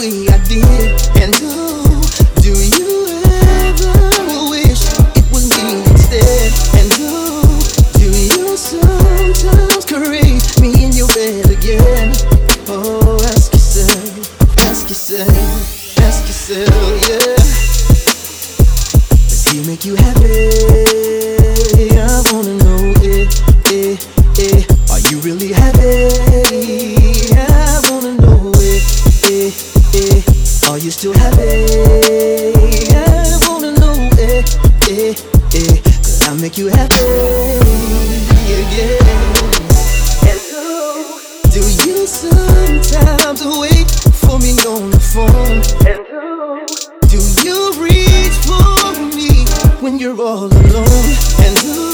the I did? And who do you ever wish it was me instead? And who do you sometimes caress me in your bed again? Oh, ask yourself, ask yourself, ask yourself, yeah. Does he make you happy? Are you still happy? I wanna know, eh, eh, eh. Could I make you happy? And do you sometimes wait for me on the phone? And do you reach for me when you're all alone? And who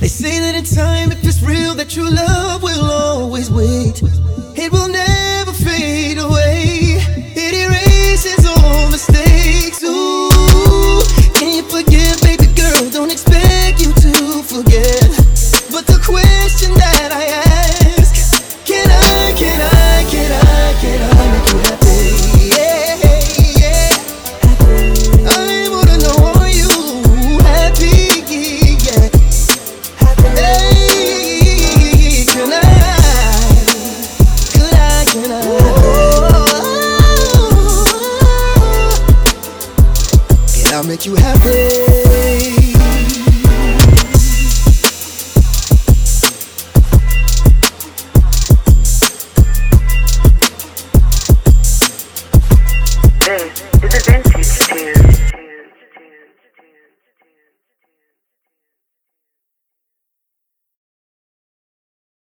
They say that in time, if it's real, that true love will always wait. It will Can I make you happy? Hey,